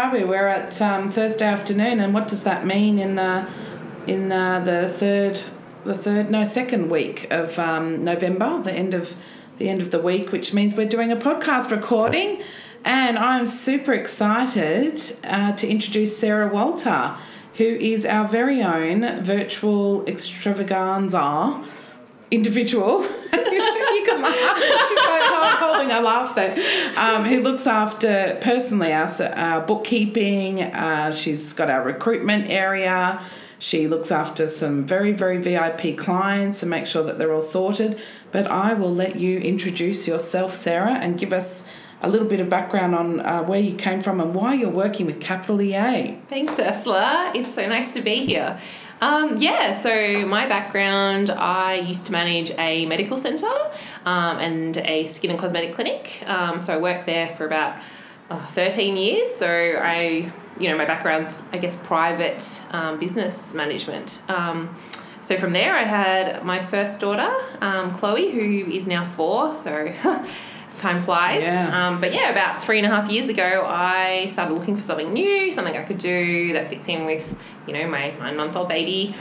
are we? We're at um, Thursday afternoon, and what does that mean in the in uh, the third the third no second week of um, November, the end of the end of the week, which means we're doing a podcast recording, and I'm super excited uh, to introduce Sarah Walter, who is our very own virtual extravaganza individual. you can laugh. She's like a laugh there. Um, who looks after personally our, our bookkeeping. Uh, she's got our recruitment area. She looks after some very, very VIP clients and make sure that they're all sorted. But I will let you introduce yourself, Sarah, and give us a little bit of background on uh, where you came from and why you're working with Capital EA. Thanks, Ursula. It's so nice to be here. Um, yeah, so my background I used to manage a medical centre um, and a skin and cosmetic clinic. Um, so I worked there for about uh, 13 years. So I you know, my background's, I guess, private um, business management. Um, so from there, I had my first daughter, um, Chloe, who is now four. So time flies. Yeah. Um, but yeah, about three and a half years ago, I started looking for something new, something I could do that fits in with, you know, my nine month old baby.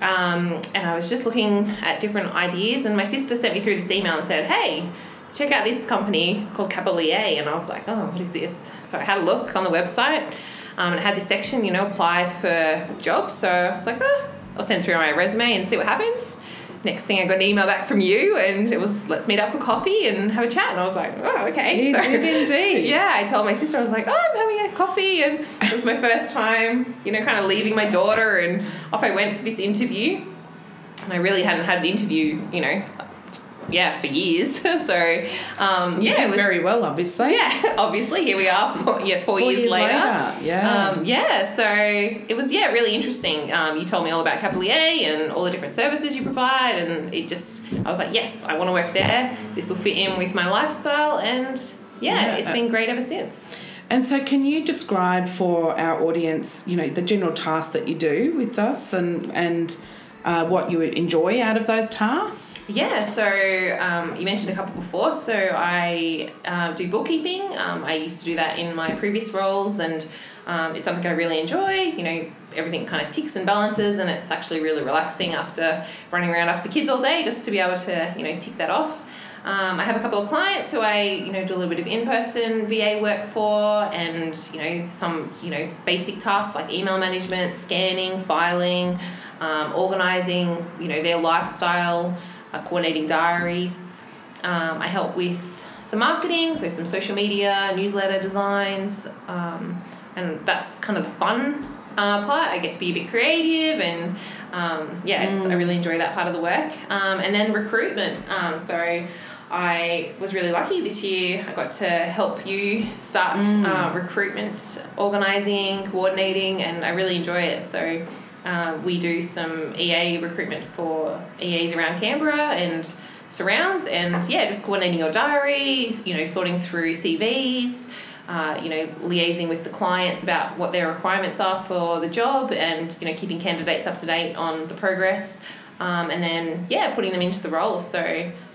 Um, and I was just looking at different ideas, and my sister sent me through this email and said, "Hey, check out this company. It's called EA." And I was like, "Oh, what is this?" So I had a look on the website um, and it had this section, you know, apply for jobs. So I was like, oh, I'll send through my resume and see what happens. Next thing I got an email back from you, and it was let's meet up for coffee and have a chat. And I was like, oh, okay. You so, did indeed. Yeah, I told my sister I was like, oh, I'm having a coffee, and it was my first time, you know, kind of leaving my daughter, and off I went for this interview. And I really hadn't had an interview, you know, yeah, for years. so um, you yeah, did was, very well, obviously. Yeah, obviously here we are. Four, yeah, four, four years, years, later. later. Yeah, um, yeah. So it was yeah really interesting. Um, you told me all about Capital EA and all the different services you provide, and it just I was like, yes, I want to work there. This will fit in with my lifestyle, and yeah, yeah. it's been great ever since. And so, can you describe for our audience, you know, the general tasks that you do with us, and and uh, what you would enjoy out of those tasks? Yeah, so um, you mentioned a couple before. So I uh, do bookkeeping. Um, I used to do that in my previous roles, and um, it's something I really enjoy. You know, everything kind of ticks and balances, and it's actually really relaxing after running around after the kids all day, just to be able to you know tick that off. Um, I have a couple of clients who I, you know, do a little bit of in-person VA work for, and you know, some, you know, basic tasks like email management, scanning, filing, um, organising, you know, their lifestyle, uh, coordinating diaries. Um, I help with some marketing, so some social media, newsletter designs, um, and that's kind of the fun uh, part. I get to be a bit creative, and um, yeah, mm. I really enjoy that part of the work. Um, and then recruitment. Um, so I was really lucky this year. I got to help you start mm. uh, recruitment, organising, coordinating, and I really enjoy it. So uh, we do some EA recruitment for EAs around Canberra and surrounds, and yeah, just coordinating your diary, you know, sorting through CVs, uh, you know, liaising with the clients about what their requirements are for the job, and you know, keeping candidates up to date on the progress, um, and then yeah, putting them into the role. So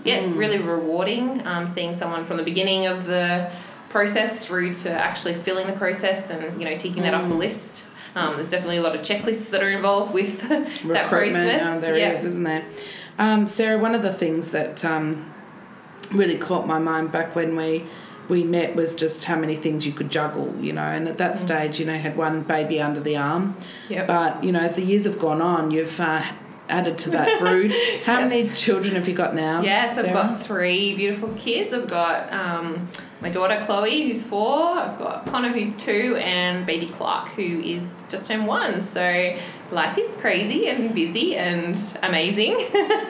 yeah, it's mm. really rewarding um, seeing someone from the beginning of the process through to actually filling the process and you know taking that off the mm. list um, there's definitely a lot of checklists that are involved with that process. Oh, there yeah. is, isn't there? Um, Sarah, one of the things that um, really caught my mind back when we we met was just how many things you could juggle, you know. And at that mm. stage, you know, had one baby under the arm. Yep. But you know, as the years have gone on, you've uh, added to that brood. How yes. many children have you got now? Yes, Sarah? I've got three beautiful kids. I've got um, my daughter Chloe, who's four. I've got Connor, who's two, and baby Clark, who is just turned one. So life is crazy and busy and amazing.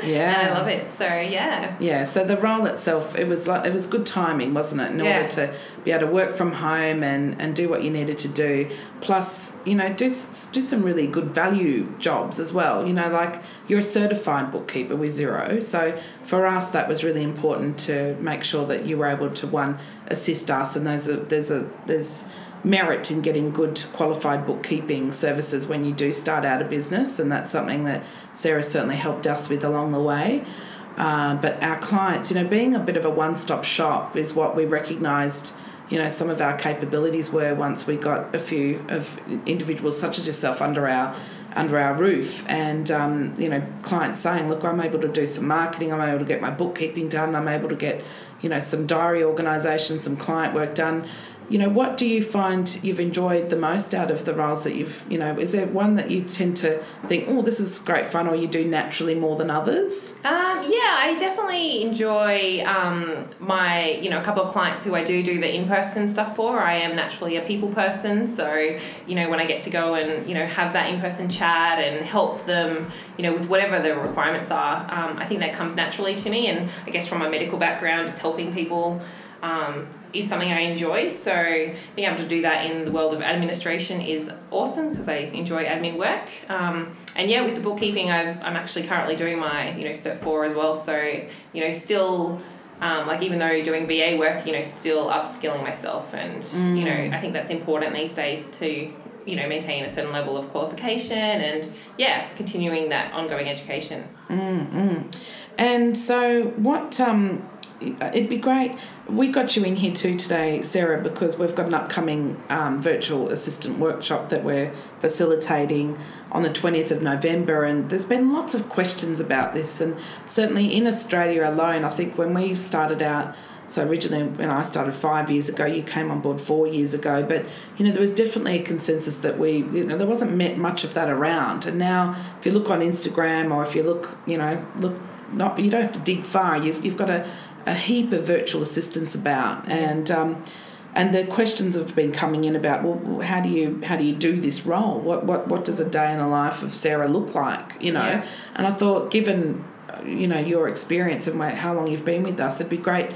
Yeah, and I love it. So yeah. Yeah. So the role itself, it was like it was good timing, wasn't it? In yeah. order to be able to work from home and and do what you needed to do, plus you know do do some really good value jobs as well. You know, like you're a certified bookkeeper with Xero, so for us that was really important to make sure that you were able to one assist us, and there's a there's a there's merit in getting good qualified bookkeeping services when you do start out a business, and that's something that Sarah certainly helped us with along the way. Uh, but our clients, you know, being a bit of a one stop shop is what we recognised you know some of our capabilities were once we got a few of individuals such as yourself under our under our roof. And um, you know clients saying look i'm able to do some marketing i'm able to get my bookkeeping done i'm able to get you know some diary organisation some client work done you know, what do you find you've enjoyed the most out of the roles that you've, you know, is there one that you tend to think, oh, this is great fun, or you do naturally more than others? Um, yeah, I definitely enjoy um, my, you know, a couple of clients who I do do the in person stuff for. I am naturally a people person, so, you know, when I get to go and, you know, have that in person chat and help them, you know, with whatever the requirements are, um, I think that comes naturally to me. And I guess from my medical background, just helping people. Um, is something I enjoy. So being able to do that in the world of administration is awesome because I enjoy admin work. Um, and yeah, with the bookkeeping, I've, I'm actually currently doing my you know Cert four as well. So you know still. Um, like even though doing VA work, you know, still upskilling myself, and mm. you know, mm. I think that's important these days to you know maintain a certain level of qualification and yeah continuing that ongoing education mm and so what um it'd be great. We got you in here too today, Sarah, because we've got an upcoming um, virtual assistant workshop that we're facilitating on the 20th of November. And there's been lots of questions about this. And certainly in Australia alone, I think when we started out, so originally when I started five years ago, you came on board four years ago, but you know there was definitely a consensus that we you know there wasn't much of that around. And now if you look on Instagram or if you look you know look not you don't have to dig far. You've you've got a a heap of virtual assistants about, and um, and the questions have been coming in about well, how do you how do you do this role? What what what does a day in the life of Sarah look like? You know, yeah. and I thought given you know your experience and how long you've been with us, it'd be great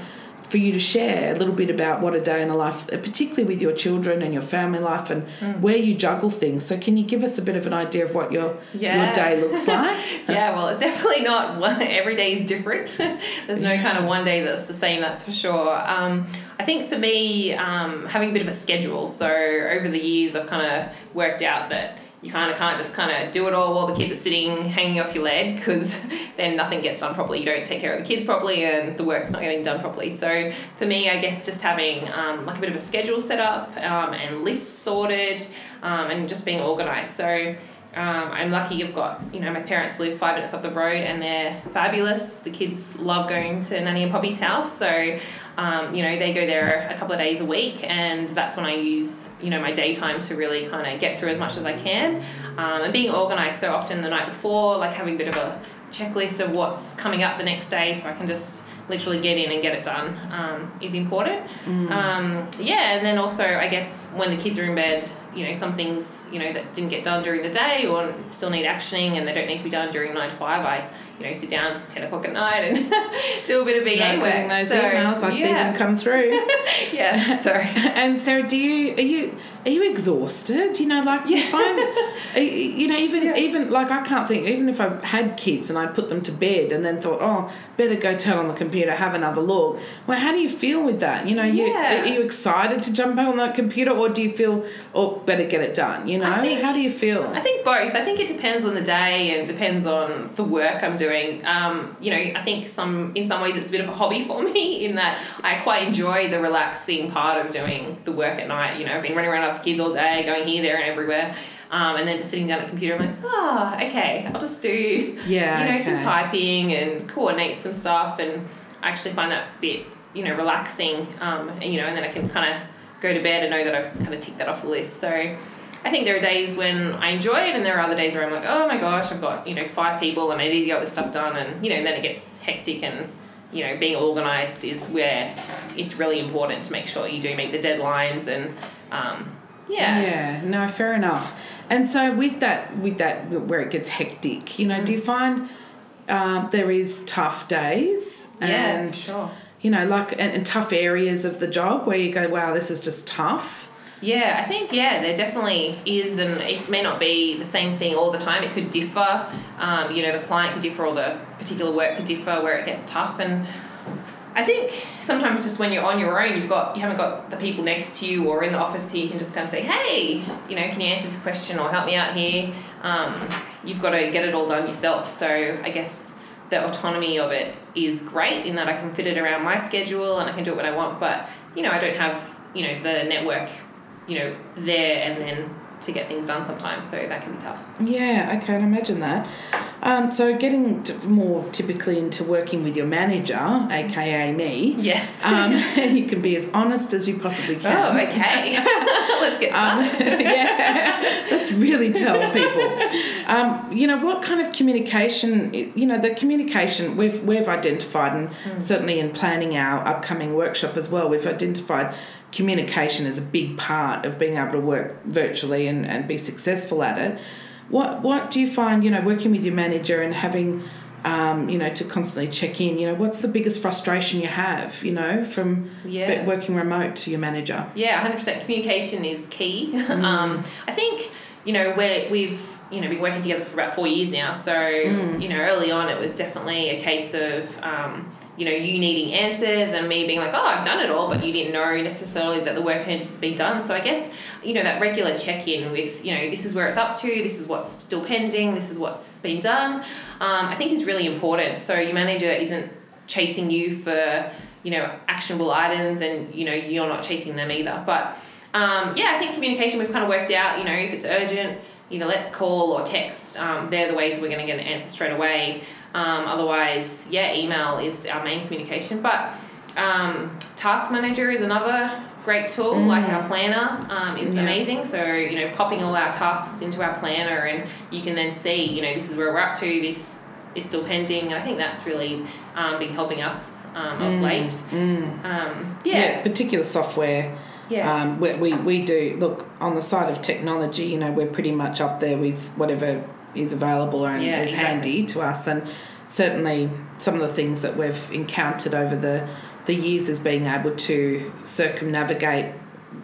for you to share a little bit about what a day in a life, particularly with your children and your family life, and mm. where you juggle things. So, can you give us a bit of an idea of what your yeah. your day looks like? yeah, well, it's definitely not one. Every day is different. There's no yeah. kind of one day that's the same. That's for sure. Um, I think for me, um, having a bit of a schedule. So over the years, I've kind of worked out that you kind of can't just kind of do it all while the kids are sitting hanging off your leg because then nothing gets done properly. You don't take care of the kids properly and the work's not getting done properly. So for me, I guess just having um, like a bit of a schedule set up um, and lists sorted um, and just being organised. So um, I'm lucky I've got, you know, my parents live five minutes up the road and they're fabulous. The kids love going to Nanny and Poppy's house. So um, you know, they go there a couple of days a week, and that's when I use, you know, my daytime to really kind of get through as much as I can. Um, and being organized so often the night before, like having a bit of a checklist of what's coming up the next day so I can just literally get in and get it done um, is important. Mm. Um, yeah, and then also, I guess, when the kids are in bed, you know, some things, you know, that didn't get done during the day or still need actioning and they don't need to be done during nine to five, I you know, sit down 10 o'clock at night and do a bit of VA work. those so, emails, I yeah. see them come through. yeah, sorry. and Sarah, do you, are you, are you exhausted? You know, like, do you find, you know, even, yeah. even, like, I can't think, even if I had kids and I'd put them to bed and then thought, oh, better go turn on the computer, have another look. Well, how do you feel with that? You know, you, yeah. are you excited to jump on that computer or do you feel, oh, better get it done? You know, think, how do you feel? I think both. I think it depends on the day and depends on the work I'm doing doing. Um, you know, I think some in some ways it's a bit of a hobby for me in that I quite enjoy the relaxing part of doing the work at night. You know, I've been running around after kids all day, going here, there, and everywhere. Um, and then just sitting down at the computer, I'm like, oh, okay, I'll just do, yeah, you know, okay. some typing and coordinate some stuff, and I actually find that bit, you know, relaxing. Um, and, you know, and then I can kind of go to bed and know that I've kind of ticked that off the list. So I think there are days when I enjoy it, and there are other days where I'm like, oh my gosh, I've got you know five people, and I need to get this stuff done, and you know then it gets hectic, and you know being organised is where it's really important to make sure you do meet the deadlines, and um, yeah. Yeah. No, fair enough. And so with that, with that, where it gets hectic, you know, mm. do you mm. find uh, there is tough days and yeah, sure. you know, like and, and tough areas of the job where you go, wow, this is just tough. Yeah, I think yeah, there definitely is, and it may not be the same thing all the time. It could differ. Um, you know, the client could differ, or the particular work could differ where it gets tough. And I think sometimes just when you're on your own, you've got you haven't got the people next to you or in the office who you can just kind of say, hey, you know, can you answer this question or help me out here? Um, you've got to get it all done yourself. So I guess the autonomy of it is great in that I can fit it around my schedule and I can do it when I want. But you know, I don't have you know the network you know there and then to get things done sometimes so that can be tough Yeah, I can imagine that. Um, so getting t- more typically into working with your manager, aka me. yes Um, you can be as honest as you possibly can. oh okay let's get Um, started yeah, let's really tell people. Um, you know what kind of communication? You know the communication we've we've identified, and Hmm. certainly in planning our upcoming workshop as well, we've identified communication as a big part of being able to work virtually and, and be successful at it. What what do you find? You know, working with your manager and having. Um, you know, to constantly check in. You know, what's the biggest frustration you have? You know, from Yeah. working remote to your manager. Yeah, hundred percent. Communication is key. um, I think you know where we've you know been working together for about four years now. So you know early on it was definitely a case of um, you know you needing answers and me being like, oh, I've done it all, but you didn't know necessarily that the work had just been done. So I guess you know that regular check in with you know this is where it's up to, this is what's still pending, this is what's been done. Um, I think is really important. So your manager isn't chasing you for you know actionable items and you know you're not chasing them either but um, yeah i think communication we've kind of worked out you know if it's urgent you know let's call or text um, they're the ways we're going to get an answer straight away um, otherwise yeah email is our main communication but um, task manager is another great tool like our planner um, is Yeah. amazing so you know popping all our tasks into our planner and you can then see you know this is where we're up to this is still pending and i think that's really um, been helping us um, of late um, yeah particular software. yeah Um, we, we, we do look on the side of technology. You know, we're pretty much up there with whatever is available and Yeah, is exactly. handy to us. And certainly, some of the things that we've encountered over the the years is being able to circumnavigate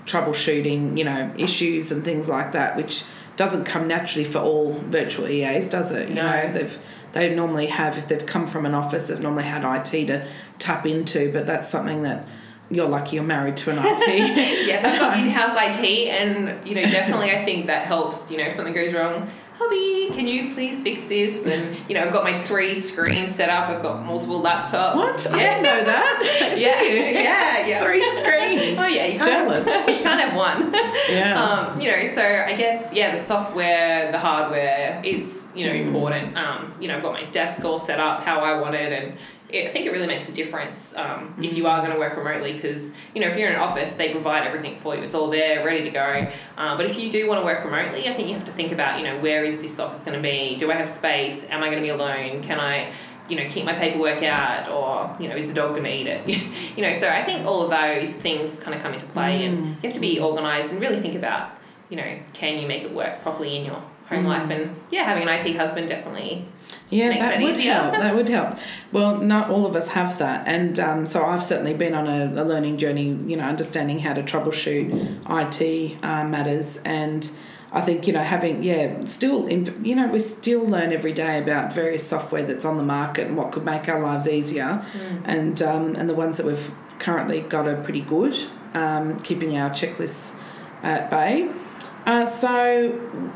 troubleshooting, you know, issues and things like that, which doesn't come naturally for all virtual EAs, does it? You No. know, they've they normally have if they've come from an office, they've normally had IT to tap into, but that's something that you're lucky you're married to an IT. yes i've got in-house it and you know definitely i think that helps you know if something goes wrong hubby can you please fix this and you know i've got my three screens set up i've got multiple laptops What? I didn't know that. yeah, yeah, yeah. Three screens. Oh yeah, you Jealous. Have, you can't have one. Yeah. Um, you know, so I guess yeah, the software, the hardware is you know Mm. important. Um, you know, I've got my desk all set up how I want it, and it, I think it really makes a difference um, if you are going to work remotely because you know if you're in an office, they provide everything for you. It's all there, ready to go. Um, but if you do want to work remotely, I think you have to think about you know where is this office going to be? Do I have space? Am I going to be alone? Can I you know, keep my paperwork out, or you know, is the dog going to eat it? you know, so I think all of those things kind of come into play, and you have to be organised and really think about, you know, can you make it work properly in your home life? And yeah, having an IT husband definitely. Yeah, that, that would easier. help. That would help. Well, not all of us have that, and um, so I've certainly been on a, a learning journey. You know, understanding how to troubleshoot IT uh, matters, and I think you know having yeah, still in, you know we still learn every day about various software that's on the market and what could make our lives easier, and um, and the ones that we've currently got are pretty good, um, keeping our checklists at bay. Uh, so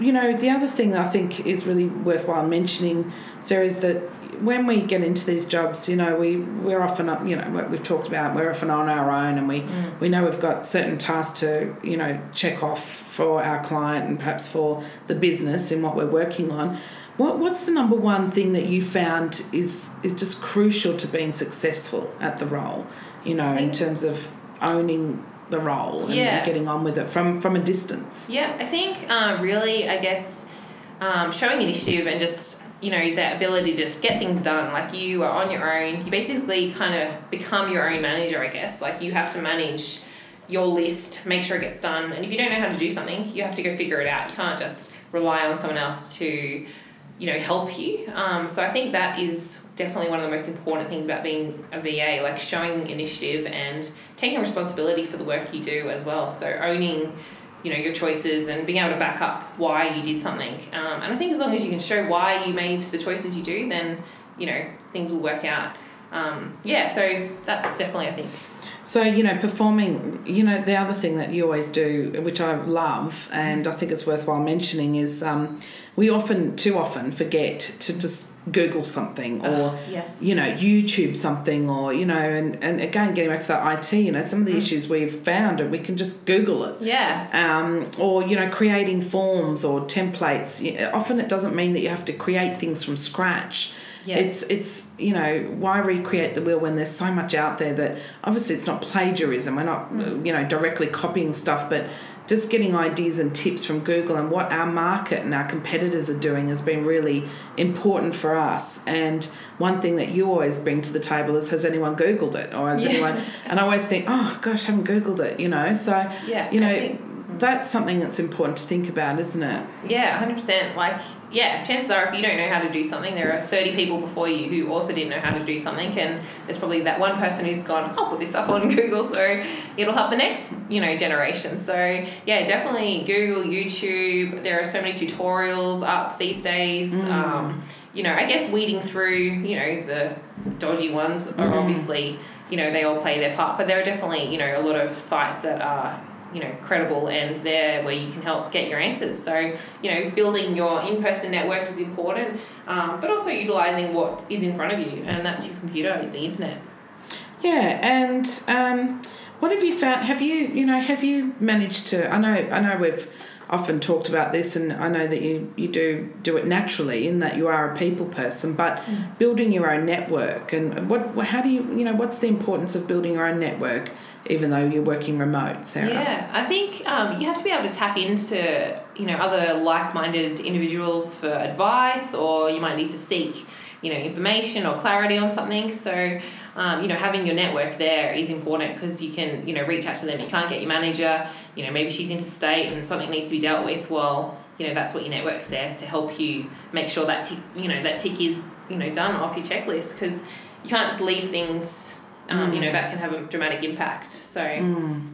you know, the other thing I think is really worthwhile mentioning, Sarah, is that when we get into these jobs, you know, we we're often you know, what we've talked about, we're often on our own, and we mm. we know we've got certain tasks to you know check off for our client and perhaps for the business in what we're working on. What what's the number one thing that you found is is just crucial to being successful at the role? You know, in mm. terms of owning the role and, Yeah. getting on with it from from a distance. Yeah, I think uh, really, I guess, um, showing initiative and just you know that ability to just get things done. Like you are on your own. You basically kind of become your own manager. I guess like you have to manage your list, make sure it gets done. And if you don't know how to do something, you have to go figure it out. You can't just rely on someone else to you know help you. Um, so I think that is definitely one of the most important things about being a VA, like showing initiative and taking responsibility for the work you do as well. So owning you know your choices and being able to back up why you did something. Um, and I think as long as you can show why you made the choices you do, then you know things will work out. Um, yeah, so that's definitely I think So, you know, performing, you know, the other thing that you always do, which I love and I think it's worthwhile mentioning, is um, we often, too often, forget to just Google something or, yes. you know, YouTube something or, you know, and, and again, getting back to that IT, you know, some of the Mm. issues we've found and we can just Google it. Yeah. Um, or, you know, creating forms or templates. Often it doesn't mean that you have to create things from scratch. Yeah. It's it's you know why recreate the wheel when there's so much out there that obviously it's not plagiarism. We're not Mm. you know directly copying stuff, but just getting ideas and tips from Google and what our market and our competitors are doing has been really important for us. And one thing that you always bring to the table is has anyone Googled it or has Yeah. anyone? And I always think, oh gosh, I haven't Googled it, you know. So Yeah. you know. Think- that's something that's important to think about, isn't it? Yeah, hundred percent. Like, yeah, chances are if you don't know how to do something, there are thirty people before you who also didn't know how to do something, and there's probably that one person who's gone, I'll put this up on Google, so it'll help the next, you know, generation. So yeah, definitely Google, YouTube. There are so many tutorials up these days. Um, you know, I guess weeding through, you know, the dodgy ones are obviously, you know, they all play their part, but there are definitely, you know, a lot of sites that are you know credible and there where you can help get your answers so you know building your in-person network is important um, but also utilizing what is in front of you and that's your computer the internet Yeah, and um, what have you found? Have you, you know, have you managed to? I know, I know, we've often talked about this, and I know that you you do do it naturally in that you are a people person, but building your own network and what, how do you, you know, what's the importance of building your own network, even though you're working remote, Sarah? Yeah, I think um, you have to be able to tap into you know other like-minded individuals for advice, or you might need to seek you know information or clarity on something. So um, you know having your network there is important because you can you know reach out to them. You can't get your manager. You know maybe she's interstate and something needs to be dealt with. Well, you know that's what your network's there to help you make sure that tick you know that tick is you know done off your checklist because you can't just leave things. Um, You know that can have a dramatic impact. So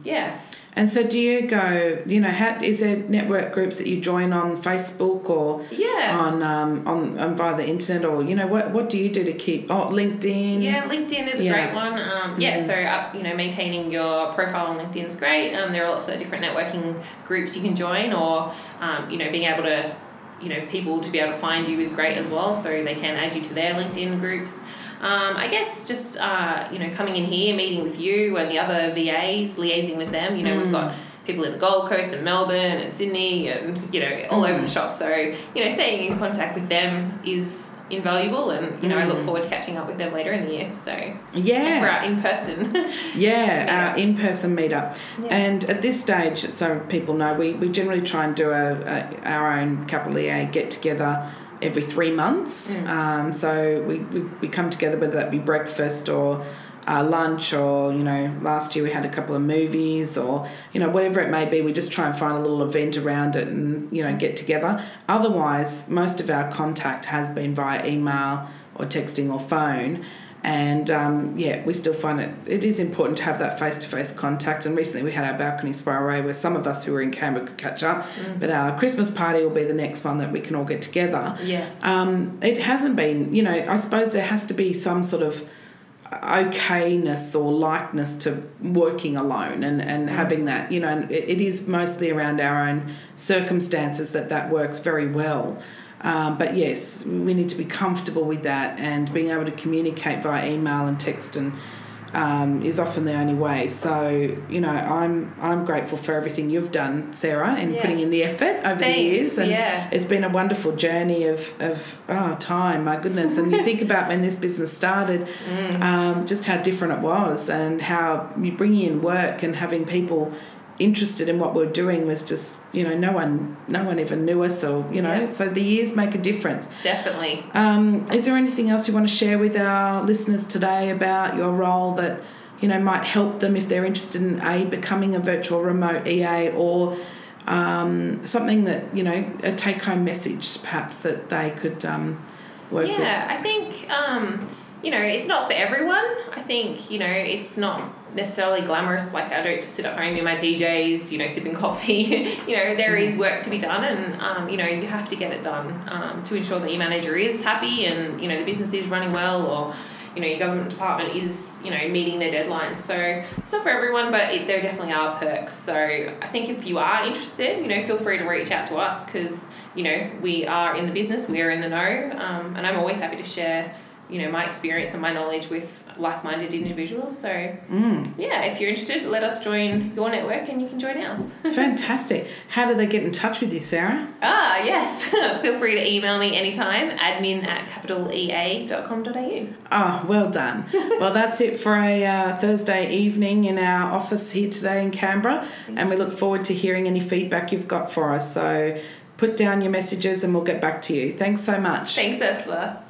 yeah. And so, do you go? You know, how, is there network groups that you join on Facebook or Yeah. on um on, on via the internet, or you know, what what do you do to keep? Oh, LinkedIn. Yeah, LinkedIn is a Yeah. great one. Um, yeah, so uh, you know, maintaining your profile on LinkedIn is great. Um, there are lots of different networking groups you can join, or um, you know, being able to, you know, people to be able to find you is great as well. So they can add you to their LinkedIn groups. Um, I guess just uh, you know, coming in here, meeting with you and the other VAs, liaising with them. You know, we've got people in the Gold Coast and Melbourne and Sydney and you know all over the shop. So you know, staying in contact with them is invaluable, and you know, I look forward to catching up with them later in the year. So yeah for our in person. yeah, our in person meetup. Yeah. And at this stage, so people know, we, we generally try and do a, a our own capital EA get together every three months. Um, so we, we, we come together, whether that be breakfast or uh, lunch, or you know, last year we had a couple of movies, or you know, whatever it may be. We just try and find a little event around it and you know get together. Otherwise, most of our contact has been via email or texting or phone. And um, yeah, we still find it it is important to have that face to face contact. And recently we had our balcony soiree where some of us who were in Canberra could catch up. But our Christmas party will be the next one that we can all get together. yes. Um, it hasn't been, you know, I suppose there has to be some sort of okayness or likeness to working alone and, and having that, you know, and it, it is mostly around our own circumstances that that works very well. Um, but yes, we need to be comfortable with that and being able to communicate via email and text and um, is often the only way. So you know, I'm I'm grateful for everything you've done, Sarah, and Yeah. putting in the effort over the years. And yeah. it's been a wonderful journey of of oh time, my goodness. And you think about when this business started, Mm. um, just how different it was, and how you bringing in work and having people interested in what we're doing was just you know no one no one even knew us or you know Yeah. so the years make a difference Definitely. um, is there anything else you want to share with our listeners today about your role that you know might help them if they're interested in a becoming a virtual remote EA or um, something that you know a take home message perhaps that they could um, work Yeah, I think um, you know it's not for everyone. I think you know it's not necessarily glamorous. Like I don't just sit at home in my PJs, you know, sipping coffee. you know, there is work to be done, and um, you know you have to get it done um, to ensure that your manager is happy and you know the business is running well, or you know your government department is you know meeting their deadlines. So it's not for everyone, but it, there definitely are perks. So I think if you are interested, you know, feel free to reach out to us because you know we are in the business, we are in the know, um, and I'm always happy to share you know my experience and my knowledge with like-minded individuals so Mm. yeah if you're interested let us join your network and you can join ours Fantastic. How do they get in touch with you, Sarah? ah yes feel free to email me anytime admin at capitalea.com.au Oh, well done. well, that's it for a uh, Thursday evening in our office here today in Canberra, and we look forward to hearing any feedback you've got for us. So put down your messages and we'll get back to you. Thanks so much. thanks ursula